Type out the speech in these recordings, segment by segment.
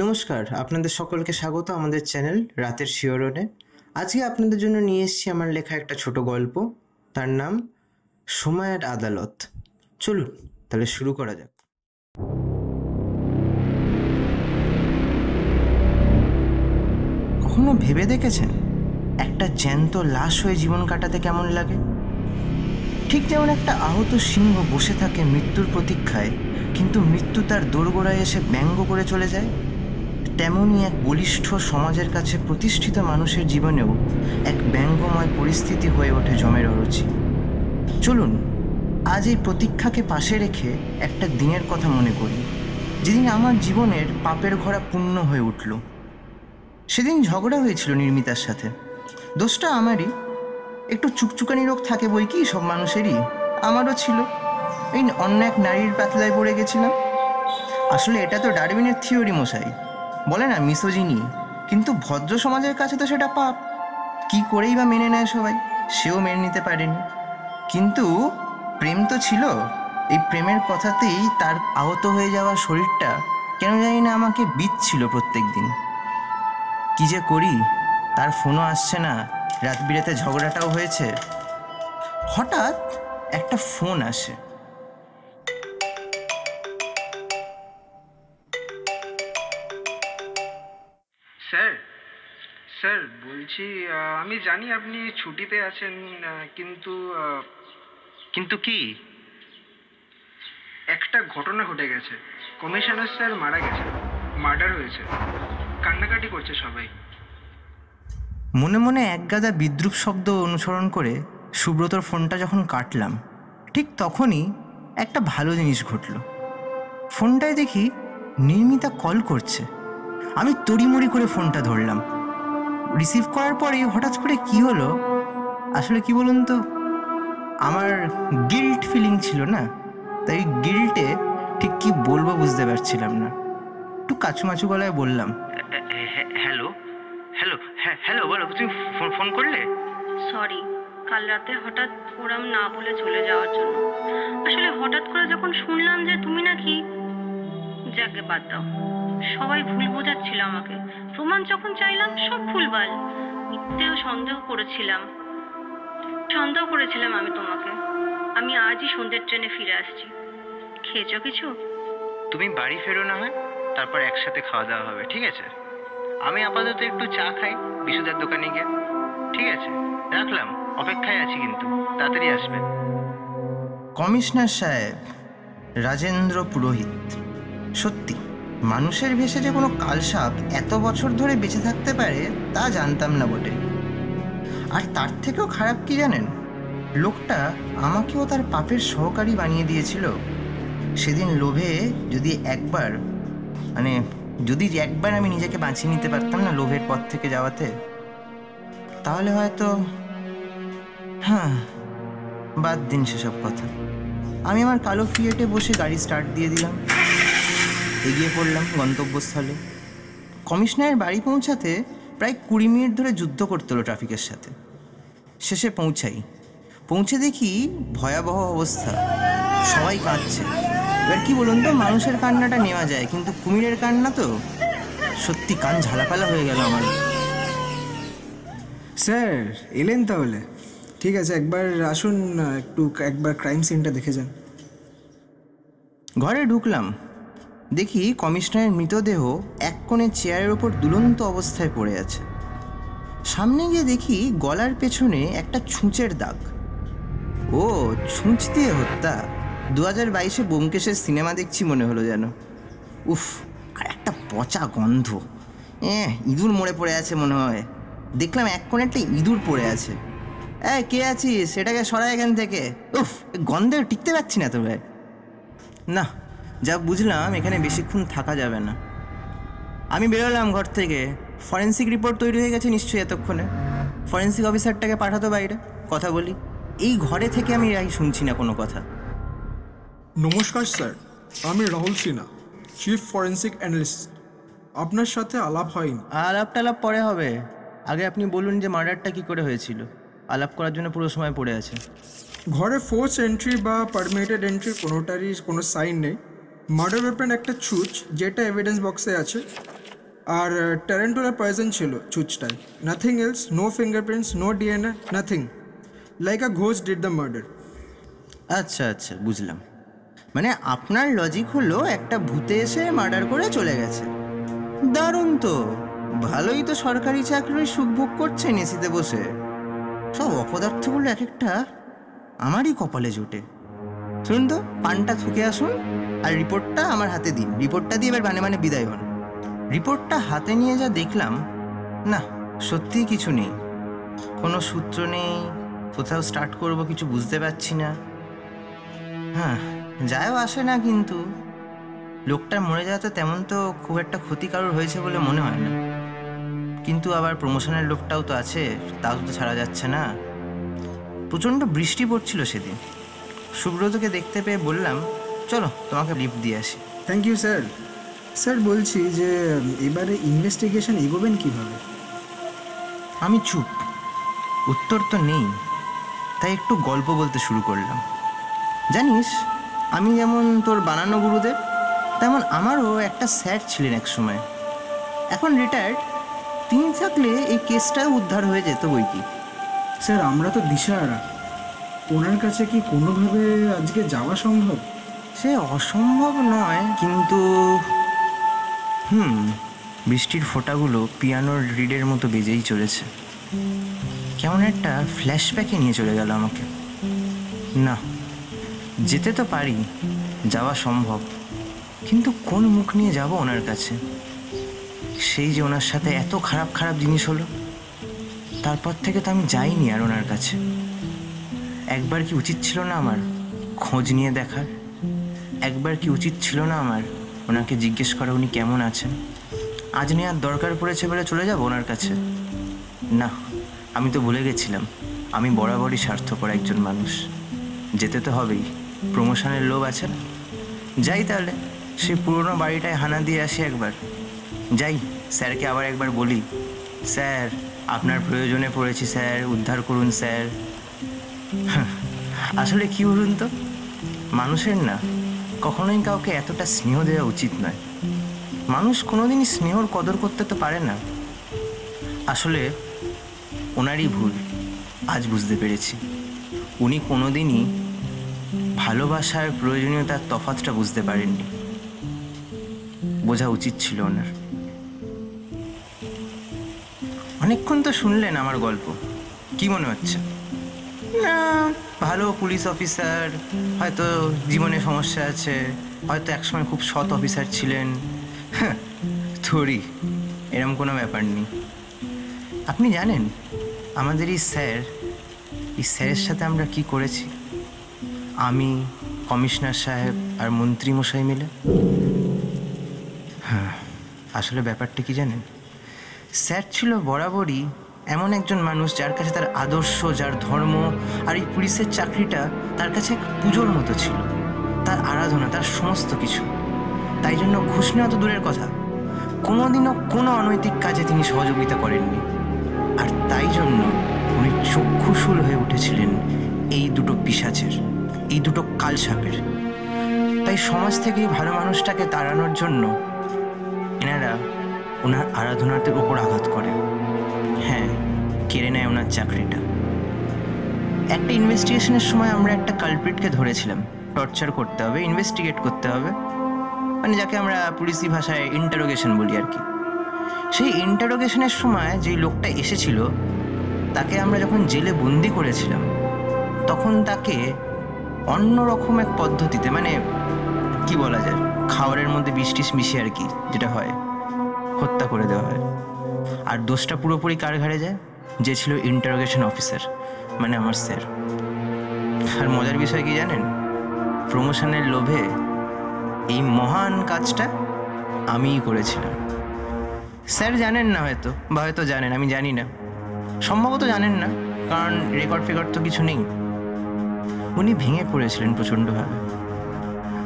নমস্কার, আপনাদের সকলকে স্বাগত আমাদের চ্যানেল রাতের শিওরনে আজকে আপনাদের জন্য নিয়ে এসেছি আমার লেখা একটা ছোট গল্প, তার নাম সময়ের আদালত। চলুন, তাহলে শুরু করা যাক। কখনো ভেবে দেখেছেন? একটা জ্যান্ত লাশ হয়ে জীবন কাটাতে কেমন লাগে? ঠিক যেমন একটা আহত সিংহ বসে থাকে মৃত্যুর প্রতীক্ষায়, কিন্তু মৃত্যু তার দোরগোড়ায় এসে ব্যঙ্গ করে চলে যায়। তেমনই এক বলিষ্ঠ সমাজের কাছে প্রতিষ্ঠিত মানুষের জীবনেও এক ব্যঙ্গময় পরিস্থিতি হয়ে ওঠে জমের অরুচি। চলুন, আজ এই প্রতীক্ষাকে পাশে রেখে একটা দিনের কথা মনে করি, যেদিন আমার জীবনের পাপের ঘোড়া পূর্ণ হয়ে উঠল। সেদিন ঝগড়া হয়েছিল নির্মিতার সাথে। দোষটা আমারই। একটু চুকচুকানি রোগ থাকে বই কি, সব মানুষেরই। আমারও ছিল। এই অন্য এক নারীর পাতলায় পড়ে গেছিলাম। আসলে এটা তো ডারউইনের থিওরি মশাই। বলে না, মিসোজিনি। কিন্তু ভদ্র সমাজের কাছে তো সেটা পাপ। কি করেই বা মেনে নেয় সবাই? সেও মেনে নিতে পারেনি। কিন্তু প্রেম তো ছিল। এই প্রেমের কথাতেই তার আহত হয়ে যাওয়া শরীরটা কেন জানি না আমাকে বিচ্ছিল প্রত্যেক দিন কি যে করি? তার ফোনও আসছে না। রাত বিরেতে ঝগড়াটাও হয়েছে। হঠাৎ একটা ফোন আসে। বলছি আমি জানি আপনি ছুটিতে আছেন কিন্তু কিন্তু কি? একটা ঘটনা ঘটে গেছে। কমিশনার স্যার মারা গেছে মার্ডার হয়েছে। কান্নাকাটি করছে সবাই। মনে মনে একগাদা বিদ্রুপ শব্দ অনুসরণ করে সুব্রতর ফোনটা যখন কাটলাম ঠিক তখনই একটা ভালো জিনিস ঘটল। ফোনটায় দেখি নির্মিতা কল করছে। আমি তড়িমড়ি করে ফোনটা ধরলাম। রিসিভ করার পরেই হঠাৎ করে কি হলো? আসলে কি বলুন তো? আমার গিল্ট ফিলিং ছিল না? তাই গিল্টে ঠিক কি বলব বুঝতে পারছিলাম না। একটু কাছুমাছু গলায় বললাম। হ্যালো? হ্যালো? হ্যাঁ হ্যালো বলো তুমি ফোন ফোন করলে? সরি কাল রাতে হঠাৎ ওরাম না বলে চলে যাওয়ার জন্য। আসলে হঠাৎ করে যখন শুনলাম যে তুমি নাকি যাকে বাদ দাও সবাই ভুল বোঝাচ্ছিল আমাকে। প্রমাণ যখন চাইলাম সব ভুলভাল। মিথ্যেও সন্দেহ করেছিলাম। সন্দেহ করেছিলাম আমি তোমাকে। আমি আজই সন্ধ্যের ট্রেনে ফিরে আসছি। খেয়েছো কিছু? তুমি বাড়ি ফেরো না হয় তারপর একসাথে খাওয়া দাওয়া হবে ঠিক আছে? আমি আপাতত একটু চা খাই বিশুদার দোকানে গিয়ে। ঠিক আছে রাখলাম অপেক্ষায় আছি কিন্তু তাড়াতাড়ি আসবে। কমিশনার সাহেব রাজেন্দ্র পুরোহিত সত্যি। মানুষের ভেসে যে কোনো কালসাপ এত বছর ধরে বেঁচে থাকতে পারে, তা জানতাম না বটে। আর তার থেকেও খারাপ কি জানেন? লোকটা আমাকেও তার পাপের সহকারী বানিয়ে দিয়েছিল। সেদিন লোভে যদি একবার মানে যদি একবার আমি নিজেকে বাঁচিয়ে নিতে পারতাম না লোভের পথ থেকে যাওয়াতে, তাহলে হয়তো হ্যাঁ বাদ দিন সেসব কথা। আমি আমার কালো ফিয়েটে বসে গাড়ি স্টার্ট দিয়ে দিলাম। এগিয়ে পড়লাম গন্তব্যস্থলে। কমিশনারের বাড়ি পৌঁছাতে প্রায় কুড়ি মিনিট ধরে যুদ্ধ করতে হলো ট্রাফিকের সাথে। শেষে পৌঁছাই। পৌঁছে দেখি ভয়াবহ অবস্থা। সবাই কাঁদছে। এবার কি বলুন তো মানুষের কান্নাটা নেওয়া যায় কিন্তু কুমিরের কান্না তো সত্যি কান ঝালাপালা হয়ে গেল আমার। স্যার এলেন তাহলে। ঠিক আছে একবার আসুন একটু একবার ক্রাইম সিনটা দেখে যান। ঘরে ঢুকলাম। দেখি কমিশনারের মৃতদেহ এক কোণে চেয়ারের ওপর দুলন্ত অবস্থায় পড়ে আছে। সামনে গিয়ে দেখি গলার পেছনে একটা ছুঁচের দাগ। ও, ছুঁচ দিয়ে হত্যা? দু হাজার বাইশে বোমকেশের সিনেমা দেখছি মনে হলো যেন। উফ, আর একটা পচা গন্ধ। এ ইঁদুর মরে পড়ে আছে মনে হয়। দেখলাম এক কোণে একটা ইঁদুর পড়ে আছে। এ কে আছিস? সেটাকে সরা এখান থেকে। উফ গন্ধে টিকতে পারছি না তো ভাই। না যা বুঝলাম এখানে বেশিক্ষণ থাকা যাবে না। আমি বেরোলাম ঘর থেকে। ফরেন্সিক রিপোর্ট তৈরি হয়ে গেছে নিশ্চয়ই এতক্ষণে। ফরেন্সিক অফিসারটাকে পাঠাতো বাইরে। কথা বলি। এই ঘরে থেকে আমি রাই শুনছি না কোনো কথা। নমস্কার স্যার। আমি Rahul Sinha chief forensic analyst আপনার সাথে আলাপ হয়নি। আলাপ টালাপ পরে হবে। আগে আপনি বলুন যে মার্ডারটা কি করে হয়েছিল। আলাপ করার জন্য পুরো সময় পড়ে আছে। ঘরে ফোর্স এন্ট্রি বা পারমিটেড এন্ট্রি কোনোটারই কোনো সাইন নেই। মার্ডার ওয়েপেন একটা ছুঁচ যেটা এভিডেন্স বক্সে আছে, আর ট্যারেন্টুলা পয়জন ছিল ছুঁচটায়। Nothing else no fingerprints no DNA nothing like a Ghosh did the murder আচ্ছা আচ্ছা বুঝলাম। মানে আপনার লজিক হলো একটা ভূতে এসে মার্ডার করে চলে গেছে। দারুণ তো। ভালোই তো সরকারি চাকরির সুখ ভোগ করছেন এসিতে বসে। সব অপদার্থগুলো এক একটা আমারই কপালে জোটে। শুনুন তো, পানটা থুকে আসুন। আর রিপোর্টটা আমার হাতে দিন। রিপোর্টটা দিয়ে এবার মানে মানে বিদায় হন। রিপোর্টটা হাতে নিয়ে যা দেখলাম, না, সত্যিই কিছু নেই। কোনো সূত্র নেই, কোথাও স্টার্ট করব, কিছু বুঝতে পারছি না। হ্যাঁ যায়ও আসে না কিন্তু। লোকটা মরে যাওয়াতে তেমন তো খুব একটা ক্ষতি কারোর হয়েছে বলে মনে হয় না। কিন্তু আবার প্রমোশনের লোকটাও তো আছে, তাও তো ছাড়া যাচ্ছে না। প্রচণ্ড বৃষ্টি পড়ছিল সেদিন। সুব্রতকে দেখতে পেয়ে বললাম চলো তোমাকে লিফট দিয়ে আসি। থ্যাংক ইউ স্যার স্যার বলছি যে এবারে ইনভেস্টিগেশন এগোবেন কীভাবে? আমি চুপ। উত্তর তো নেই তাই একটু গল্প বলতে শুরু করলাম। জানিস আমি যেমন তোর বানানো গুরুদেব তেমন আমারও একটা স্যার ছিলেন এক সময় এখন রিটায়ার্ড তিনি থাকলে এই কেসটাও উদ্ধার হয়ে যেত বই কি স্যার আমরা তো দিশাহারা। ওনার কাছে কি কোনোভাবে আজকে যাওয়া সম্ভব? সে অসম্ভব নয়, কিন্তু হুম, বৃষ্টির ফোঁটাগুলো পিয়ানোর রিডের মতো বেজেই চলেছে। কেমন একটা ফ্ল্যাশব্যাকে নিয়ে চলে গেল আমাকে। না, যেতে তো পারি, যাওয়া সম্ভব, কিন্তু কোন মুখ নিয়ে যাব ওনার কাছে? সেই যে ওনার সাথে এত খারাপ খারাপ জিনিস হলো, তারপর থেকে তো আমি যাইনি আর ওনার কাছে। একবার কি উচিত ছিল না আমার খোঁজ নিয়ে দেখার? একবার কি উচিত ছিল না আমার? ওনাকে জিজ্ঞেস করা উনি কেমন আছেন? আজ নেওয়ার দরকার পড়েছে বলে চলে যাব ওনার কাছে? না, আমি তো ভুলে গেছিলাম। আমি বরাবরই স্বার্থপর একজন মানুষ। যেতে তো হবেই, প্রমোশনের লোভ আছে না? যাই তাহলে, সেই পুরনো বাড়িটায় হানা দিয়ে আসি একবার। যাই, স্যারকে আবার একবার বলি। স্যার, আপনার প্রয়োজনে পড়েছি স্যার, উদ্ধার করুন স্যার। আসলে কি বলুন তো? মানুষের না। কখনোই কাউকে এতটা স্নেহ দেওয়া উচিত নয়। মানুষ কোনোদিনই স্নেহর কদর করতে তো পারে না। আসলে, ওনারই ভুল, আজ বুঝতে পেরেছি। উনি কোনোদিনই ভালোবাসার প্রয়োজনীয়তার তফাতটা বুঝতে পারেননি। বোঝা উচিত ছিল ওনার। অনেকক্ষণ তো শুনলেন আমার গল্প। কি মনে হচ্ছে? না ভালো পুলিশ অফিসার হয়তো জীবনে সমস্যা আছে হয়তো একসময় খুব সৎ অফিসার ছিলেন। হ্যাঁ, থরি এরম কোনো ব্যাপার নেই। আপনি জানেন আমাদের এই স্যার এই স্যারের সাথে আমরা কি করেছি? আমি কমিশনার সাহেব আর মন্ত্রী মশাই মিলে? হ্যাঁ আসলে ব্যাপারটা কি জানেন? স্যার ছিল বরাবরই এমন একজন মানুষ যার কাছে তার আদর্শ, যার ধর্ম আর এই পুলিশের চাকরিটা তার কাছে এক পুজোর মতো ছিল। তার আরাধনা, তার সমস্ত কিছু। তাই জন্য ঘুষ নেওয়া তো দূরের কথা। কোনোদিনও কোনো অনৈতিক কাজে তিনি সহযোগিতা করেননি। আর তাই জন্য উনি চক্ষুশূল হয়ে উঠেছিলেন এই দুটো পিসাচের এই দুটো কালসাপের তাই সমাজ থেকে ভালো মানুষটাকে তাড়ানোর জন্য এনারা ওনার আরাধনাতে উপর আঘাত করে হ্যাঁ কেড়ে নেয় ওনার চাকরিটা। একটা ইনভেস্টিগেশনের সময় আমরা একটা কালপ্রিটকে ধরেছিলাম। টর্চার করতে হবে, ইনভেস্টিগেট করতে হবে। মানে যাকে আমরা পুলিশি ভাষায় ইন্টারোগেশন বলি আর কি। সেই ইন্টারোগেশনের সময় যেই লোকটা এসেছিল, তাকে আমরা যখন জেলে বন্দি করেছিলাম, তখন তাকে অন্য রকম এক পদ্ধতিতে মানে কি বলা যায় খাবারের মধ্যে বিষ মিশিয়ে আর কি, যেটা হয়, হত্যা করে দেওয়া হয়। আর দোষটা পুরোপুরি কার ঘাড়ে যায়? যে ছিল ইন্টারোগেশন অফিসার মানে আমার স্যার আর মজার বিষয় কি জানেন? প্রমোশনের লোভে এই মহান কাজটা আমিই করেছিলাম। স্যার জানেন না হয়তো, বা হয়তো জানেন, আমি জানি না। সম্ভবত জানেন না, কারণ রেকর্ড ফেকর্ড তো কিছু নেই। উনি ভেঙে পড়েছিলেন প্রচণ্ডভাবে।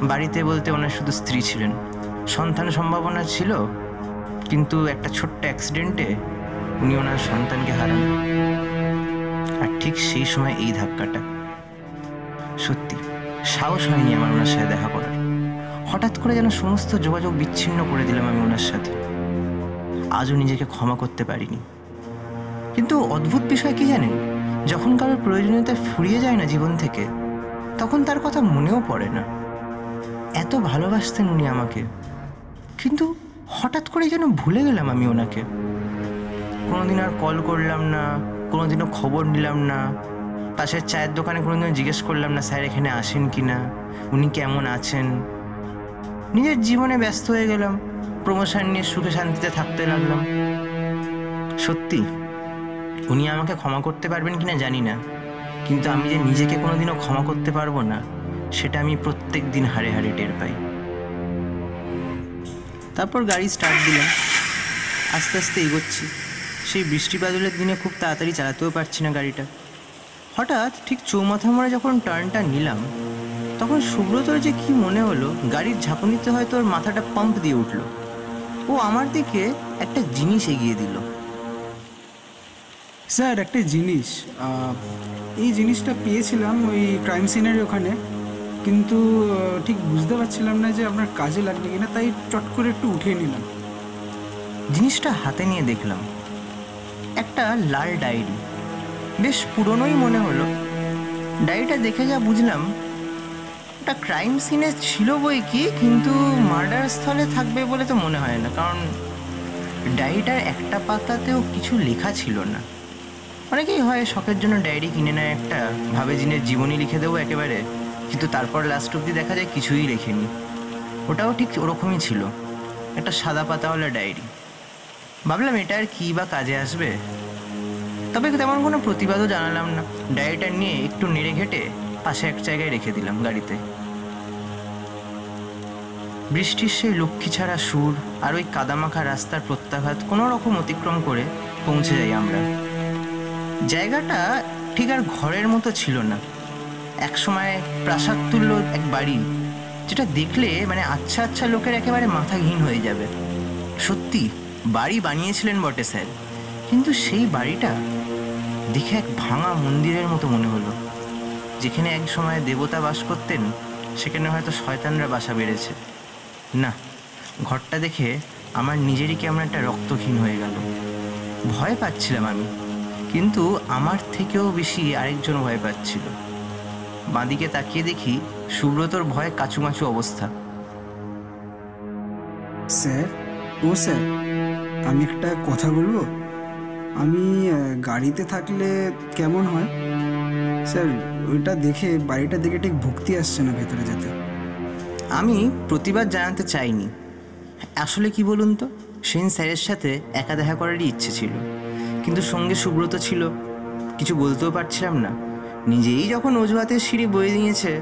বাড়িতে বলতে ওনার শুধু স্ত্রী ছিলেন। সন্তান সম্ভাবনা ছিল, কিন্তু একটা ছোট্ট অ্যাক্সিডেন্টে উনি ওনার সন্তানকে হারান। আর ঠিক সেই সময় এই ধাক্কাটা। সত্যি, সাহস হয়নি আমার ওনার সাথে দেখা করার। হঠাৎ করে যেন সমস্ত যোগাযোগ বিচ্ছিন্ন করে দিলাম আমি ওনার সাথে। আজও নিজেকে ক্ষমা করতে পারিনি। কিন্তু অদ্ভুত বিষয় কি জানেন? যখন কারোর প্রয়োজনীয়তা ফুরিয়ে যায় না জীবন থেকে, তখন তার কথা মনেও পড়ে না। এত ভালোবাসতেন উনি আমাকে। কিন্তু হঠাৎ করে যেন ভুলে গেলাম আমি ওনাকে। কোনোদিন আর কল করলাম না, কোনোদিনও খবর নিলাম না। পাশের চায়ের দোকানে কোনোদিনও জিজ্ঞেস করলাম না, স্যার, এখানে আসেন কি না? উনি কেমন আছেন? নিজের জীবনে ব্যস্ত হয়ে গেলাম। প্রমোশন নিয়ে সুখে শান্তিতে থাকতে লাগলাম। সত্যি, উনি আমাকে ক্ষমা করতে পারবেন কিনা জানি না। কিন্তু আমি যে নিজেকে কোনোদিনও ক্ষমা করতে পারব না, সেটা আমি প্রত্যেক দিন হারে হারে টের পাই। তারপর গাড়ি স্টার্ট দিলাম। আস্তে আস্তে এগোচ্ছি। সেই বৃষ্টি বাদলের দিনে খুব তাড়াতাড়ি চালাতেও পারছি না গাড়িটা। হঠাৎ ঠিক চৌমাথা মোড়ে যখন টার্নটা নিলাম তখন সুব্রতর যে কি মনে হলো গাড়ির ঝাঁকুনিতে হয়তো ওর মাথাটা পাম্প দিয়ে উঠল। ও আমার দিকে একটা জিনিস এগিয়ে দিল। স্যার একটা জিনিস। এই জিনিসটা পেয়েছিলাম ওই ক্রাইম সিনের ওখানে কিন্তু ঠিক বুঝতে পারছিলাম না যে আপনার কাজে লাগবে কিনা তাই চট করে একটু উঠিয়ে নিলাম। জিনিসটা হাতে নিয়ে দেখলাম। একটা লাল ডায়েরি। বেশ পুরনোই মনে হলো। ডায়েরিটা দেখে যা বুঝলাম, ওটা ক্রাইম সিনে ছিল বই কি, কিন্তু মার্ডার স্থলে থাকবে বলে তো মনে হয় না, কারণ ডায়েরিটার একটা পাতাতেও কিছু লেখা ছিল না। অনেকেই হয় শখের জন্য ডায়েরি কিনে নেয়, একটা ভাবে জিনের জীবনী লিখে দেবো একেবারে, কিন্তু তারপর লাস্ট অব্দি দেখা যায় কিছুই লেখেনি। ওটাও ঠিক ওরকমই ছিল, একটা সাদা পাতাওয়ালা ডায়েরি। ভাবলাম এটা আর কী বা কাজে আসবে। তবে তেমন কোনো প্রতিবাদও জানালাম না। ডায়েরিটা নিয়ে একটু নেড়ে ঘেটে পাশে এক জায়গায় রেখে দিলাম গাড়িতে। বৃষ্টির সেই লক্ষ্মী ছাড়া সুর আর ওই কাদামাখা রাস্তার প্রত্যাঘাত কোনো রকম অতিক্রম করে পৌঁছে যাই আমরা। জায়গাটা ঠিক আর ঘরের মতো ছিল না। একসময় প্রাসাদ তুল্য এক বাড়ি, যেটা দেখলে মানে আচ্ছা আচ্ছা লোকের একেবারে মাথা ঘিন হয়ে যাবে। সত্যি বাড়ি বানিয়েছিলেন বটে, স্যার। কিন্তু সেই বাড়িটা দেখে এক ভাঙা মন্দিরের মতো মনে হলো, যেখানে এক সময় দেবতা বাস করতেন, সেখানে হয়তো শয়তানরা বাসা বেড়েছে। না, ঘরটা দেখে আমার নিজেরই কেমন একটা রক্তহীন হয়ে গেল। ভয় পাচ্ছিলাম আমি, কিন্তু আমার থেকেও বেশি আরেকজন ভয় পাচ্ছিল। বাঁদিকে তাকিয়ে দেখি সুব্রতর ভয়ে কাচুমাচু অবস্থা। স্যার, ও স্যার আমি একটা কথা বলব? আমি গাড়িতে থাকলে কেমন হয়? স্যার, ওইটা দেখে বাড়িটা দেখে ঠিক ভক্তি আসছে না ভেতরে যেতে। আমি প্রতিবাদ জানাতে চাইনি। আসলে কি বলুন তো? সেন স্যারের সাথে একা দেখা করারই ইচ্ছে ছিল। কিন্তু সঙ্গে সুব্রত ছিল। কিছু বলতেও পারছিলাম না। নিজেই যখন অজুহাতের সিঁড়ি বয়ে দিয়েছে,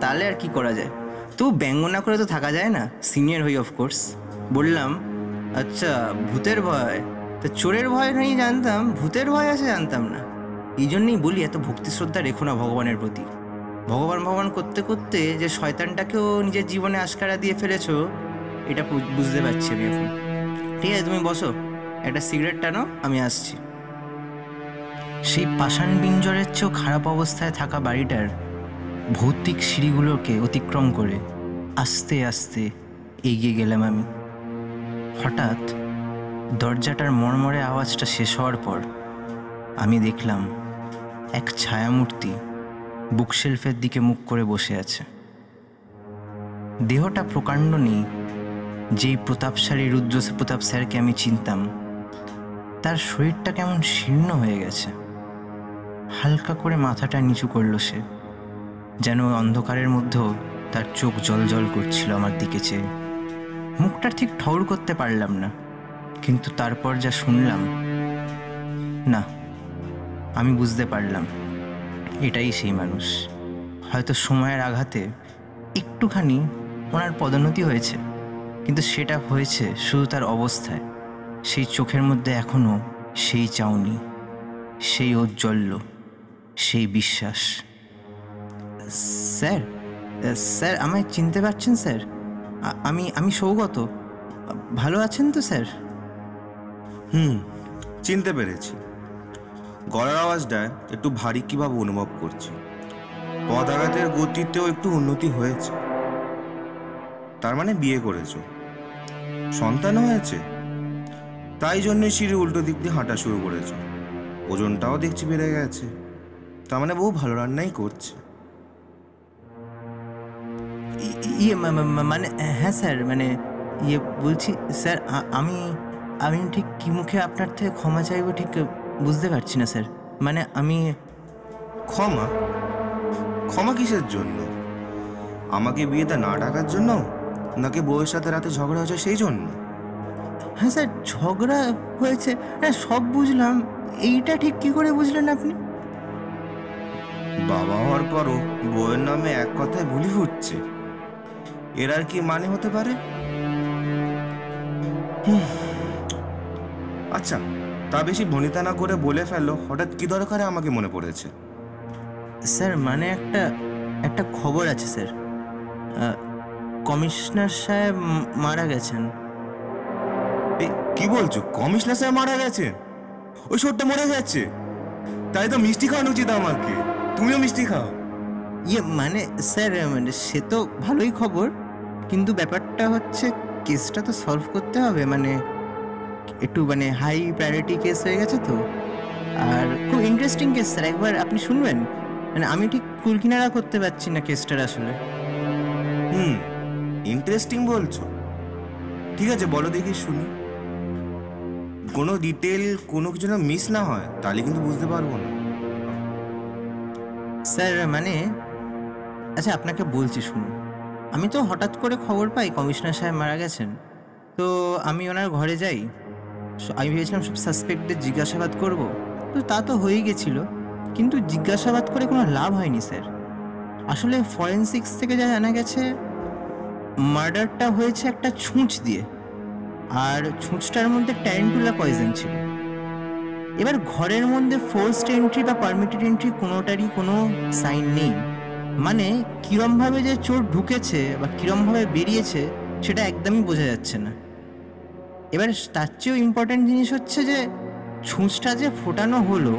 তাহলে আর কি করা যায়? তো ব্যঙ্গ না করে তো থাকা যায় না? সিনিয়র হই অফকোর্স বললাম আচ্ছা ভূতের ভয়? তা চোরের ভয় নেই জানতাম, ভূতের ভয় আছে জানতাম না। এই জন্যই বলি, এত ভক্তি শ্রদ্ধা রেখো না ভগবানের প্রতি। ভগবান ভগবান করতে করতে যে শয়তানটাকেও নিজের জীবনে আশকারা দিয়ে ফেলেছো, এটা বুঝতে পারছি আমি এখন। ঠিক আছে, তুমি বসো। একটা সিগারেট টানো, আমি আসছি। সেই পাষাণ বিঞ্জরের চেয়েও খারাপ অবস্থায় থাকা বাড়িটার ভৌতিক সিঁড়িগুলোকে অতিক্রম করে আস্তে আস্তে এগিয়ে গেলাম আমি। হঠাৎ দরজাটার মরমরে আওয়াজটা শেষ হওয়ার পর আমি দেখলাম এক ছায়ামূর্তি বুকশেলফের দিকে মুখ করে বসে আছে। দেহটা প্রকাণ্ড নেই। যেই প্রতাপশালী রুদ্র প্রতাপ স্যারকে আমি চিনতাম, তার শরীরটা কেমন শীর্ণ হয়ে গেছে। হালকা করে মাথাটা নিচু করল সে, যেন অন্ধকারের মধ্যেও তার চোখ জল জল করছিল আমার দিকে চেয়ে। মুখটা ঠিক ঠৌর করতে পারলাম না। কিন্তু তারপর যা শুনলাম, না, আমি বুঝতে পারলাম, এটাই সেই মানুষ। হয়তো সময়ের আঘাতে একটুখানি ওনার পদোন্নতি হয়েছে, কিন্তু সেটা হয়েছে শুধু তার অবস্থায়। সেই চোখের মধ্যে এখনও সেই চাউনি, সেই ঔজ্জ্বল্য, সেই বিশ্বাস। স্যার স্যার, আমায় চিনতে পারছেন, স্যার? আমি আমি সৌগত। ভালো আছেন তো, স্যার? হুম, চিনতে পেরেছি। গলার আওয়াজটা একটু ভারী কীভাবে অনুভব করছি। পদাঘাতের গতিতেও একটু উন্নতি হয়েছে। তার মানে বিয়ে করেছ। সন্তান হয়েছে? তাই জন্য সিঁড়ি উল্টো দিক দিয়ে হাঁটা শুরু করেছ। ওজনটাও দেখছি বেড়ে গেছে। তার মানে বউ ভালো রান্নাই করছে। ইয়ে মানে হ্যাঁ স্যার মানে ইয়ে বলছি স্যার আমি আমি ঠিক কি মুখে আপনার থেকে ক্ষমা চাইব ঠিক বুঝতে পারছি না স্যার। মানে আমি ক্ষমা? ক্ষমা কিসের জন্য? আমাকে বিয়েতে না ডাকার জন্য? নাকি বউয়ের সাথে রাতে ঝগড়া হয়েছে সেই জন্য? হ্যাঁ স্যার ঝগড়া হয়েছে হ্যাঁ সব বুঝলাম। এইটা ঠিক কি করে বুঝলেন আপনি? বাবা হওয়ার পরও বউয়ের নামে এক কথায় ভুলি ফুটছে। এর আর কি মানে হতে পারে। আচ্ছা তা বেশি ভনিতা না করে বলে ফেলো হঠাৎ কি দরকারে আমাকে মনে পড়েছে? স্যার মানে একটা একটা খবর আছে স্যার। কমিশনার সাহেব মারা গেছেন। কি বলছো? কমিশনার সাহেব মারা গেছে ওই শোরটা মরে যাচ্ছে। তাই তো মিষ্টি খাওয়ানো উচিত আমাকে। তুমিও মিষ্টি খাও। ইয়ে মানে স্যার মানে সে তো ভালোই খবর। কিন্তু ব্যাপারটা হচ্ছে কেসটা তো সলভ করতে হবে মানে একটু মানে হাই প্রায়োরিটি কেস হয়ে গেছে তো। আর খুব ইন্টারেস্টিং কেস স্যার একবার আপনি শুনবেন। মানে আমি ঠিক কুলকিনারা করতে পারছি না কেসটার আসলে। হুম ইন্টারেস্টিং বলছো। ঠিক আছে বলো দেখি শুনি। কোনো ডিটেল কোনো কিছু না মিস না হয় তাহলে কিন্তু বুঝতে পারব না। স্যার মানে আচ্ছা আপনাকে বলছি শুনুন। আমি তো হঠাৎ করে খবর পাই কমিশনার সাহেব মারা গেছেন। তো আমি ওনার ঘরে যাই। আমি ভেবেছিলাম সব সাসপেক্টের জিজ্ঞাসাবাদ করব। তো তা তো হয়েই গেছিল। কিন্তু জিজ্ঞাসাবাদ করে কোনো লাভ হয়নি, স্যার। আসলে ফরেন্সিক্স থেকে যা জানা গেছে মার্ডারটা হয়েছে একটা ছুঁচ দিয়ে। আর ছুঁচটার মধ্যে ট্যারেন্টুলা পয়জন ছিল। এবার ঘরের মধ্যে ফোর্সড এন্ট্রি বা পারমিটেড এন্ট্রি কোনোটারই কোনো সাইন নেই। মানে কিরমভাবে যে চোর ঢুকেছে বা কিরমভাবে বেরিয়েছে, সেটা একদমই বোঝা যাচ্ছে না। এবার তার চেয়েও ইম্পর্ট্যান্ট জিনিস হচ্ছে যে, ছুঁচটা যে ফোটানো হলো,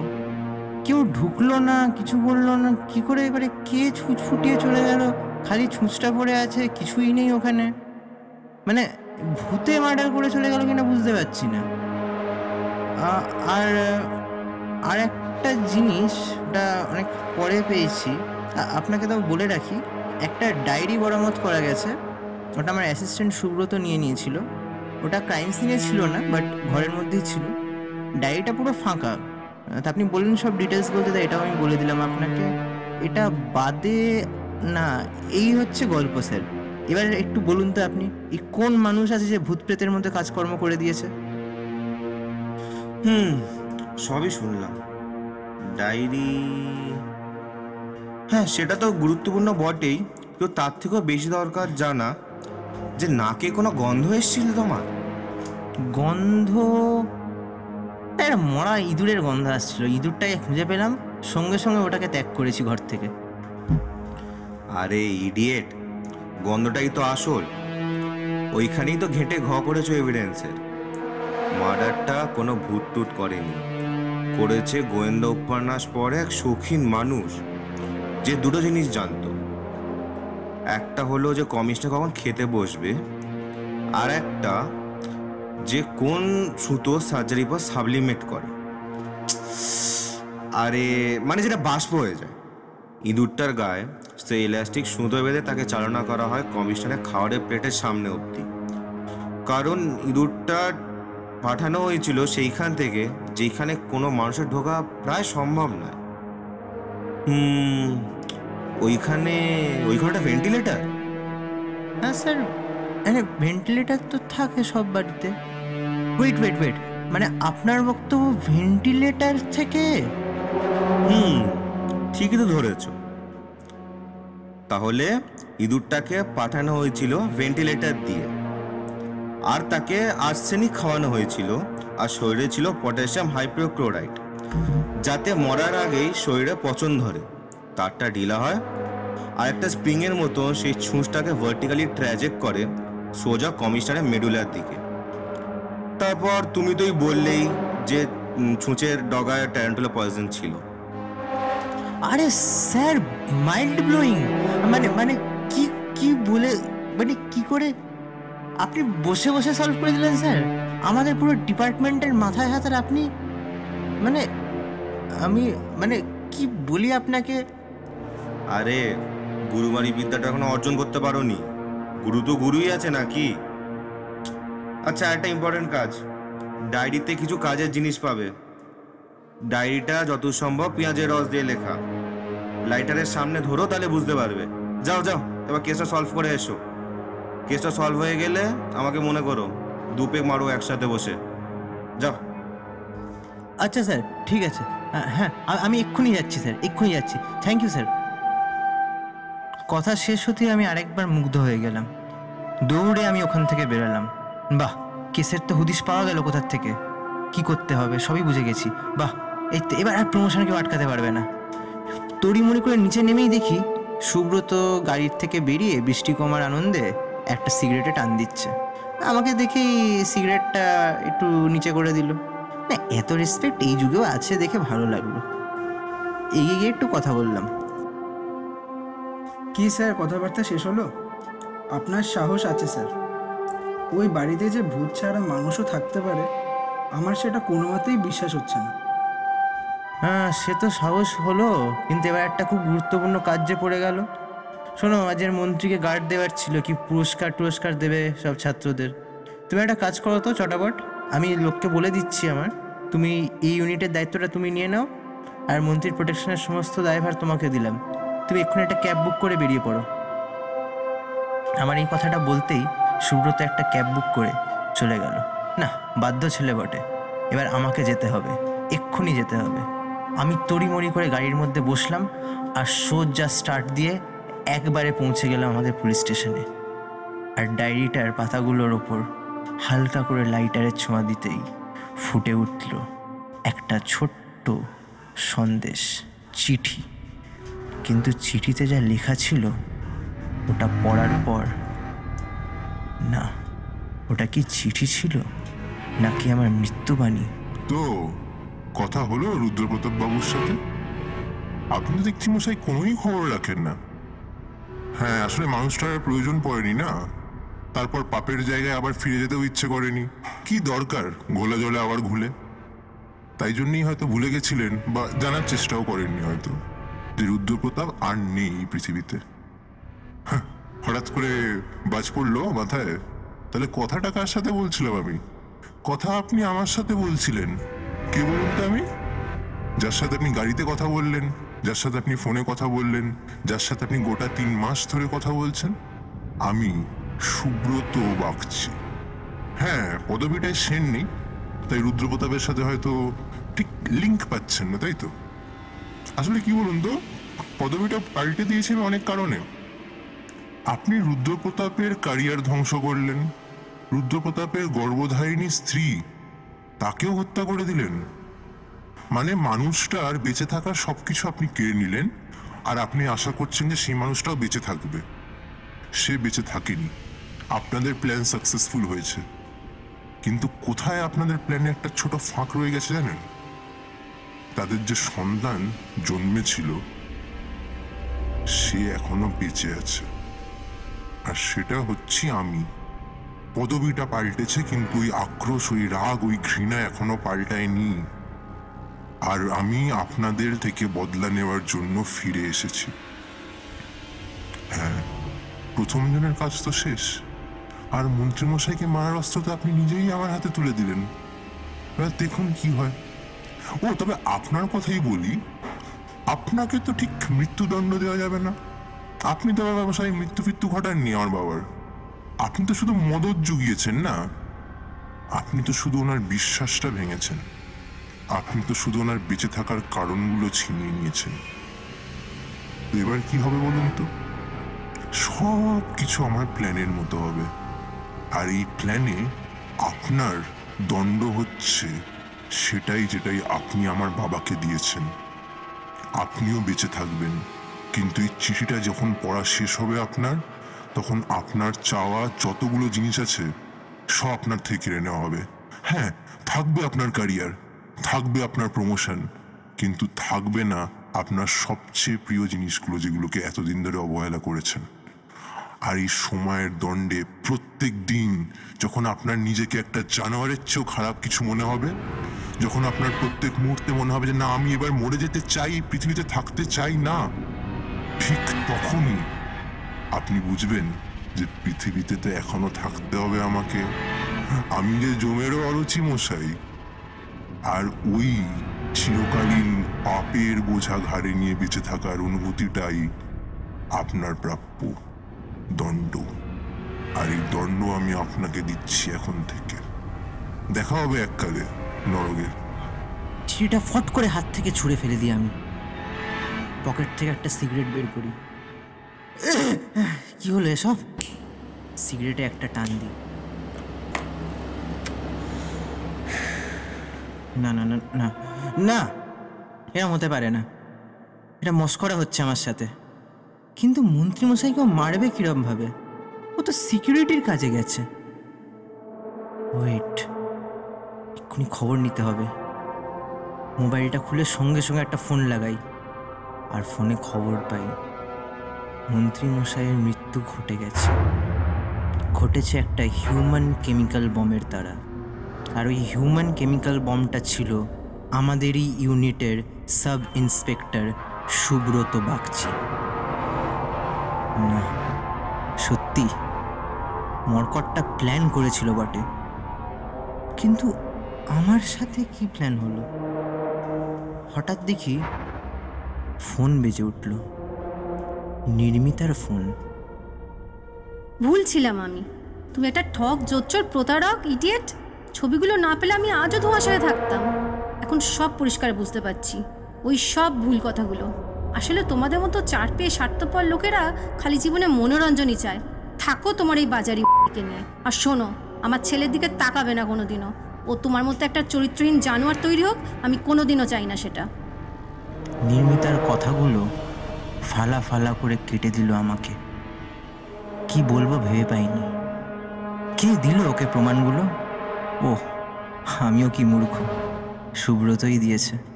কেউ ঢুকলো না, কিছু বলল না, কি করে এবারে কে ছুঁচ ফুটিয়ে চলে গেল? খালি ছুঁচটা পড়ে আছে, কিছুই নেই ওখানে। মানে ভূতে মার্ডার করে চলে গেল কিনা বুঝতে পারছি না। আর আর একটা জিনিস, ওটা অনেক পরে পেয়েছি। আপনাকে তাও বলে রাখি, একটা ডায়েরি বরামত করা গেছে। ওটা আমার অ্যাসিস্ট্যান্ট সুব্রত নিয়ে নিয়েছিল। ওটা ক্রাইম সিনে ছিল না বাট ঘরের মধ্যেই ছিল। ডায়েরিটা পুরো ফাঁকা। তা আপনি বললেন সব ডিটেলস বলতে তাই এটাও আমি বলে দিলাম আপনাকে। এটা বাদে, না, এই হচ্ছে গল্প স্যার এবার একটু বলুন তো আপনি এই কোন মানুষ আছে যে ভূত প্রেতের মধ্যে কাজকর্ম করে দিয়েছে? হুম, সবই শুনলাম। ডায়েরি হ্যাঁ সেটা তো গুরুত্বপূর্ণ বটেই তো তার থেকেও বেশি দরকার জানা যে নাকে কোনো গন্ধ এসেছিল তোমার? গন্ধ? একটা মরা ইঁদুরের গন্ধ আসছিল। ইঁদুরটাকে খুঁজে পেলাম সঙ্গে সঙ্গে ওটাকে ত্যাগ করেছি ঘর থেকে। আরে ইডিয়েট গন্ধটাই তো আসল। ওইখানেই তো ঘেঁটে ঘ করেছ এভিডেন্সের মার্ডারটা কোনো ভূত টুত করেনি। করেছে গোয়েন্দা উপন্যাস পড়ে এক শৌখিন মানুষ। যে দুটো জিনিস জানতো। একটা হলো যে কমিশনার কখন খেতে বসবে, আর একটা যে কোন সুতো সার্জারি পর সাবলিমেট করে। আরে মানে যেটা বাষ্প হয়ে যায়। ইঁদুরটার গায়ে সে ইলাস্টিক সুতো বেঁধে তাকে চালনা করা হয় কমিশনারের খাওয়ারের প্লেটের সামনে অবধি। কারণ ইঁদুরটা পাঠানো হয়েছিল সেইখান থেকে যেখানে কোনো মানুষের ঢোকা প্রায় সম্ভব নয়। হুম ওইখানে ওইখানটা ভেন্টিলেটার হ্যাঁ স্যার মানে ভেন্টিলেটার তো থাকে সব বাড়িতে। ওয়েট ওয়েট ওয়েট মানে আপনার বক্তব্য ভেন্টিলেটার থেকে? হুম ঠিকই তো ধরেছ। তাহলে ইঁদুরটাকে পাঠানো হয়েছিল ভেন্টিলেটর দিয়ে। আর তাকে আর্সেনিক খাওয়ানো হয়েছিল আর শরীরে ছিল পটাশিয়াম হাইপ্রোক্লোরাইড যাতে মরার আগেই শরীরে পচন ধরে। তারটা ঢিলা হয় আর একটা স্প্রিংয়ের মতো সেই ছুঁচটাকে ভার্টিক্যালি ট্র্যাজেক্ট করে সোজা কমিশনারের মেডুলার দিকে। তারপর তুমি তোই বললেই যে ছুঁচের ডগায় ট্যারেন্টুলা পয়জন ছিল। আরে স্যার মাইন্ড ব্লোয়িং মানে মানে কি কি বলে মানে কি করে? আপনি বসে বসে সলভ করে দিলেন, স্যার। আমাদের পুরো ডিপার্টমেন্টের মাথায় হাত আর আপনি মানে আমি মানে কি বলি আপনাকে? আরে গুরুমারি বিদ্যাটা এখনও অর্জন করতে পারোনি। গুরু তো গুরুই আছে নাকি? আচ্ছা একটা ইম্পর্টেন্ট কাজ। ডায়েরিতে কিছু কাজের জিনিস পাবে। ডায়েরিটা যত সম্ভব পেঁয়াজের রস দিয়ে লেখা। লাইটারের সামনে ধরো, তাহলে বুঝতে পারবে। যাও যাও, এবার কেসটা সলভ করে এসো। কেসটা সলভ হয়ে গেলে আমাকে মনে করো দুপেক মারো একসাথে বসে। যাও। আচ্ছা স্যার, ঠিক আছে। হ্যাঁ আমি এক্ষুনি যাচ্ছি স্যার, এক্ষুনি যাচ্ছি। থ্যাংক ইউ স্যার কথা শেষ হতে আমি আরেকবার মুগ্ধ হয়ে গেলাম। দৌড়ে আমি ওখান থেকে বেরোলাম। বাহ, কেসের তো হুদিশ পাওয়া গেল কোথার থেকে? কি করতে হবে? সবই বুঝে গেছি। বাহ, এই তো এবার আর প্রমোশন কেউ আটকাতে পারবে না। তড়ি তড়িমড়ি করে নিচে নেমেই দেখি সুব্রত গাড়ির থেকে বেরিয়ে বৃষ্টি কমার আনন্দে একটা সিগারেটে টান দিচ্ছে। আমাকে দেখেই সিগারেটটা একটু নিচে করে দিল। না এত রেসপেক্ট এই যুগেও আছে দেখে ভালো লাগল। এগিয়ে গিয়ে একটু কথা বললাম। কি স্যার কথাবার্তা শেষ হলো? আপনার সাহস আছে স্যার। ওই বাড়িতে যে ভূত ছাড়া মানুষও থাকতে পারে আমার সেটা কোনো মতেই বিশ্বাস হচ্ছে না। হ্যাঁ সে তো সাহস হলো কিন্তু এবার একটা খুব গুরুত্বপূর্ণ কাজ যে পড়ে গেল। শোনো আজের মন্ত্রীকে গার্ড দেওয়ার ছিল কি পুরস্কার টুরস্কার দেবে সব ছাত্রদের। তুমি একটা কাজ করো তো চটাপট। আমি লোককে বলে দিচ্ছি আমার, তুমি এই ইউনিটের দায়িত্বটা তুমি নিয়ে নাও, আর মন্ত্রীর প্রোটেকশনের সমস্ত দায়ভার তোমাকে দিলাম। তুমি এক্ষুনি একটা ক্যাব বুক করে বেরিয়ে পড়ো। আমার এই কথাটা বলতেই সুব্রত একটা ক্যাব বুক করে চলে গেল। না, বাধ্য ছেলে বটে। এবার আমাকে যেতে হবে, এক্ষুনি যেতে হবে। আমি তড়িমড়ি করে গাড়ির মধ্যে বসলাম, আর সোজা স্টার্ট দিয়ে একবারে পৌঁছে গেলাম আমাদের পুলিশ স্টেশনে আর ডায়েরিটার পাতাগুলোর ওপর। হালকা করে লাইটারের ছোঁয়া দিতেই ফুটে উঠল একটা ছোট্ট সন্দেশ, চিঠি। কিন্তু চিঠিতে যা লেখা ছিল, ওটা পড়ার পর, না, ওটা কি চিঠি ছিল? নাকি আমার মৃত্যুবাণী তো, কথা হলো রুদ্রপ্রতাপ বাবুর সাথে? আপনি দেখছি মশাই কোনোই খবর রাখেন না। হ্যাঁ আসলে মানুষটার প্রয়োজন পড়েনি না? তারপর পাপের জায়গায় আবার ফিরে যেতেও ইচ্ছে করেনি। কি দরকার ঘোলা জলে আবার ঘুলে? তাই জন্যই হয়তো ভুলে গেছিলেন বা জানার চেষ্টাও করেননি হয়তো। যে রুদ্রপ্রতাপ আর নেই পৃথিবীতে। হঠাৎ করে বাজ পড়ল মাথায়। তাহলে কথাটা কার সাথে বলছিলাম আমি? কথা আপনি আমার সাথে বলছিলেন। কে বলুন তো আমি? যার সাথে আপনি গাড়িতে কথা বললেন, যার সাথে আপনি ফোনে কথা বললেন, যার সাথে আপনি গোটা তিন মাস ধরে কথা বলছেন, আমি সুব্রত বাগচি। হ্যাঁ পদবিটায় সেন নেই, তাই রুদ্রপ্রতাপের সাথে হয়তো ঠিক লিঙ্ক পাচ্ছেন না, তাই তো? আসলে কি বলুন তো, পদবিটা পাল্টে দিয়েছি আমি অনেক কারণে? আপনি রুদ্রপ্রতাপের ক্যারিয়ার ধ্বংস করলেন, রুদ্রপ্রতাপের গর্ভধারিণী স্ত্রী তাকেও হত্যা করে দিলেন। মানে মানুষটার বেঁচে থাকার সবকিছু আপনি কেড়ে নিলেন, আর আপনি আশা করছেন যে সেই মানুষটাও বেঁচে থাকবে। সে বেঁচে থাকেনি। আপনাদের প্ল্যান সাকসেসফুল হয়েছে। কিন্তু কোথায় আপনাদের প্ল্যানে একটা ছোট ফাঁক রয়ে গেছে জানেন? তাদের যে সন্তান জন্মেছিল, সে এখনও বেঁচে আছে। আর সেটা হচ্ছে আমি। পদবিটা পাল্টেছে কিন্তু ওই আক্রোশ, ওই রাগ, ওই ঘৃণা এখনও পাল্টায়নি। আর আমি আপনাদের থেকে বদলা নেওয়ার জন্য ফিরে এসেছি। হ্যাঁ প্রথম জনের কাজ তো শেষ। আর মন্ত্রীমশাইকে মারার অস্ত্র তো আপনি নিজেই আমার হাতে তুলে দিলেন। এবার দেখুন কি হয়। ও, তবে আপনার কথাই বলি, আপনাকে তো ঠিক মৃত্যুদণ্ড দেওয়া যাবে না। আপনি তো ব্যবসায়ী মৃত্যু ফিত্যু ঘটাননি আমার বাবার। আপনি তো শুধু মদত জুগিয়েছেন না? আপনি তো শুধু ওনার বিশ্বাসটা ভেঙেছেন। আপনি তো শুধু ওনার বেঁচে থাকার কারণগুলো ছিনিয়ে নিয়েছেন। এবার কি হবে বলুন তো? সব কিছু আমার প্ল্যানের মতো হবে। আর এই প্ল্যানে আপনার দণ্ড হচ্ছে সেটাই যেটাই আপনি আমার বাবাকে দিয়েছেন। আপনিও বেঁচে থাকবেন। কিন্তু এই চিঠিটা যখন পড়া শেষ হবে আপনার, তখন আপনার চাওয়া যতগুলো জিনিস আছে সব আপনার থেকে কেড়ে নেওয়া হবে। হ্যাঁ থাকবে আপনার ক্যারিয়ার থাকবে আপনার প্রমোশন কিন্তু থাকবে না আপনার সবচেয়ে প্রিয় জিনিসগুলো যেগুলোকে এতদিন ধরে অবহেলা করেছেন। আর এই সময়ের দণ্ডে প্রত্যেক দিন যখন আপনার নিজেকে একটা জানোয়ারের চেয়েও খারাপ কিছু মনে হবে, যখন আপনার প্রত্যেক মুহূর্তে মনে হবে যে, না, আমি এবার মরে যেতে চাই, পৃথিবীতে থাকতে চাই, না। ঠিক তখনই আপনি বুঝবেন যে, পৃথিবীতে তো এখনও থাকতে হবে আমাকে। আমি যে জমেরও অরুচি মশাই, আর ওই চিরকালীন পাপের বোঝা ঘাড়ে নিয়ে বেঁচে থাকার অনুভূতিটাই আপনার প্রাপ্য। দণ্ড। আর এই দণ্ড আমি আপনাকে দিচ্ছি এখন থেকে। দেখা হবে এককালে, নরকের। চিঠিটা ফট করে হাত থেকে ছুঁড়ে ফেলে দিই আমি। পকেট থেকে একটা সিগারেট বের করি। কি হলো এসব? সিগারেটে একটা টান দিই। না না না না না। এরম হতে পারে না। এটা মস্করা হচ্ছে আমার সাথে। কিন্তু মন্ত্রীমশাইকেও মারবে কিরম ভাবে? ও তো সিকিউরিটির কাজে গেছে। ওয়েট এক্ষুনি খবর নিতে হবে। মোবাইলটা খুলে সঙ্গে সঙ্গে একটা ফোন লাগাই, আর ফোনে খবর পাই। মন্ত্রী মশাইয়ের মৃত্যু ঘটে গেছে। ঘটেছে একটা হিউম্যান কেমিক্যাল বমের দ্বারা। আর ওই হিউম্যান কেমিক্যাল বমটা ছিল আমাদেরই ইউনিটের সাব ইন্সপেক্টর সুব্রত বাগচি। না। সত্যি, মরকটটা প্ল্যান করেছিল বটে। কিন্তু আমার সাথে কি প্ল্যান হলো? হঠাৎ দেখি ফোন বেজে উঠল। নির্মিতার ফোন ভুল ছিলাম আমি। তুমি একটা ঠক জোচ্চর, প্রতারক ইডিয়েট ছবিগুলো না পেলে আমি আজও ধোঁয়াশায় থাকতাম। এখন সব পরিষ্কার বুঝতে পারছি। ওই সব ভুল কথাগুলো। আসলে তোমাদের মতো চার পেয়ে স্বার্থপর লোকেরা খালি জীবনে মনোরঞ্জনই চায়। থাকো তোমার এই বাজারি কে নিয়ে। আর শোনো, আমার ছেলের দিকে তাকাবে না কোনো দিনও ও তোমার মতো একটা চরিত্রহীন জানোয়ার তৈরি হোক, আমি কোনো দিনও চাই না সেটা। নির্মিতার কথাগুলো ফালা ফালা করে কেটে দিল আমাকে। কি বলব ভেবে পাইনি। কে দিল ওকে প্রমাণগুলো? ও আমিও কি মূর্খ। সুব্রতই দিয়েছে।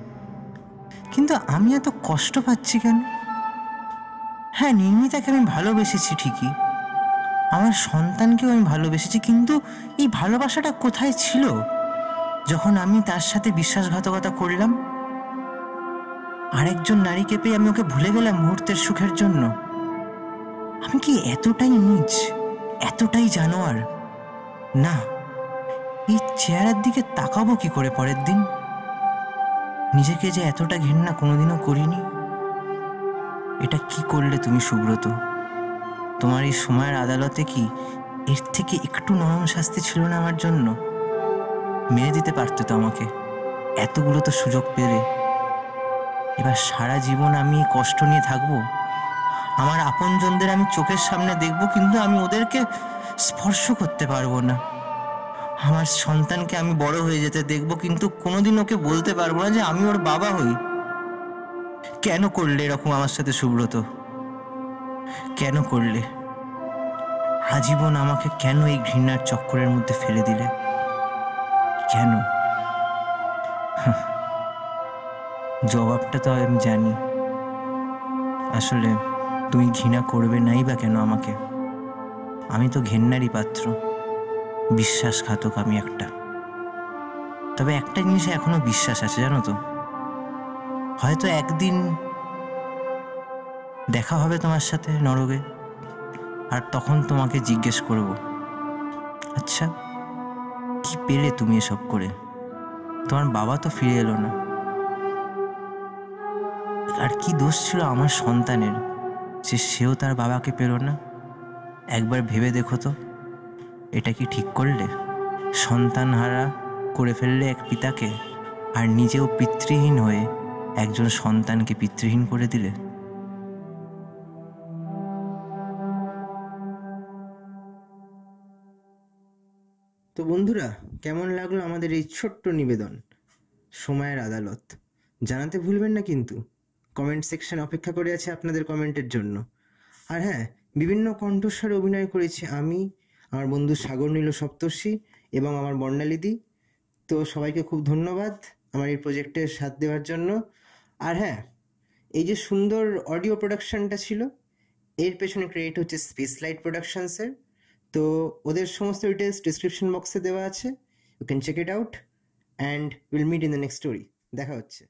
কিন্তু আমি এত কষ্ট পাচ্ছি কেন? হ্যাঁ নির্মিতাকে আমি ভালোবেসেছি ঠিকই। আমার সন্তানকেও আমি ভালোবেসেছি, কিন্তু এই ভালোবাসাটা কোথায় ছিল? যখন আমি তার সাথে বিশ্বাসঘাতকতা করলাম, আরেকজন নারীকে পেয়ে আমি ওকে ভুলে গেলাম মুহূর্তের সুখের জন্য। আমি কি এতটাই নিচ এতটাই জানোয়ার? না, এই চেহারার দিকে তাকাবো কি করে পরের দিন? নিজেকে যে এতটা ঘেন্না কোনোদিনও করিনি? এটা কি করলে তুমি সুব্রত? তোমার এই সময়ের আদালতে কি এর থেকে একটু নরম শাস্তি ছিল না আমার জন্য? মেরে দিতে পারতো তো আমাকে। এতগুলো তো সুযোগ পেলে। এবার সারা জীবন আমি কষ্ট নিয়ে থাকব? আমার আপনজনদের আমি চোখের সামনে দেখব, কিন্তু আমি ওদেরকে স্পর্শ করতে পারব না। আমার সন্তানকে আমি বড় হয়ে যেতে দেখব, কিন্তু কোনোদিন ওকে বলতে পারব না যে আমি ওর বাবা হই। কেন করলে এরকম আমার সাথে সুব্রত? কেন করলে? আজীবন আমাকে কেন এই ঘৃণার চক্করের মধ্যে ফেলে দিলে? কেন? জবাবটা তো আমি জানি। আসলে তুমি ঘৃণা করবে নাই বা কেন আমাকে? আমি তো ঘেন্নারই পাত্র। বিশ্বাসঘাতক আমি একটা। তবে একটা জিনিসে এখনও বিশ্বাস আছে, জানো তো? হয়তো একদিন দেখা হবে তোমার সাথে নরকে, আর তখন তোমাকে জিজ্ঞেস করব আচ্ছা কি পেলে তুমি এসব করে? তোমার বাবা তো ফিরে এলো না। আর কি দোষ ছিল আমার সন্তানের যে সেও তার বাবাকে পেল না? একবার ভেবে দেখো তো। এটা কি ঠিক করলে? সন্তান হারা করে ফেললে এক পিতাকে, আর নিজেও পিতৃহীন হয়ে একজন সন্তানকে পিতৃহীন করে দিলে? তো বন্ধুরা, কেমন লাগল আমাদের এই ছোট্ট নিবেদন? সময়ের আদালত। জানাতে ভুলবেন না কিন্তু। কমেন্ট সেকশন অপেক্ষা করে আছে আপনাদের কমেন্টের জন্য। আর হ্যাঁ বিভিন্ন কণ্ঠস্বরে অভিনয় করেছি আমি আমার বন্ধু সাগর নীল সপ্তর্ষি এবং আমার বর্ণালিদি। তো সবাইকে খুব ধন্যবাদ আমার এই প্রজেক্টে সাথ দেওয়ার জন্য। আর হ্যাঁ এই যে সুন্দর অডিও প্রোডাকশানটা ছিল, এর পেছনে ক্রেডিট হচ্ছে স্পেস লাইট প্রোডাকশনসের তো ওদের সমস্ত ডিটেলস ডিসক্রিপশন বক্সে দেওয়া আছে। You can check it out and will meet in the next story দেখা হচ্ছে।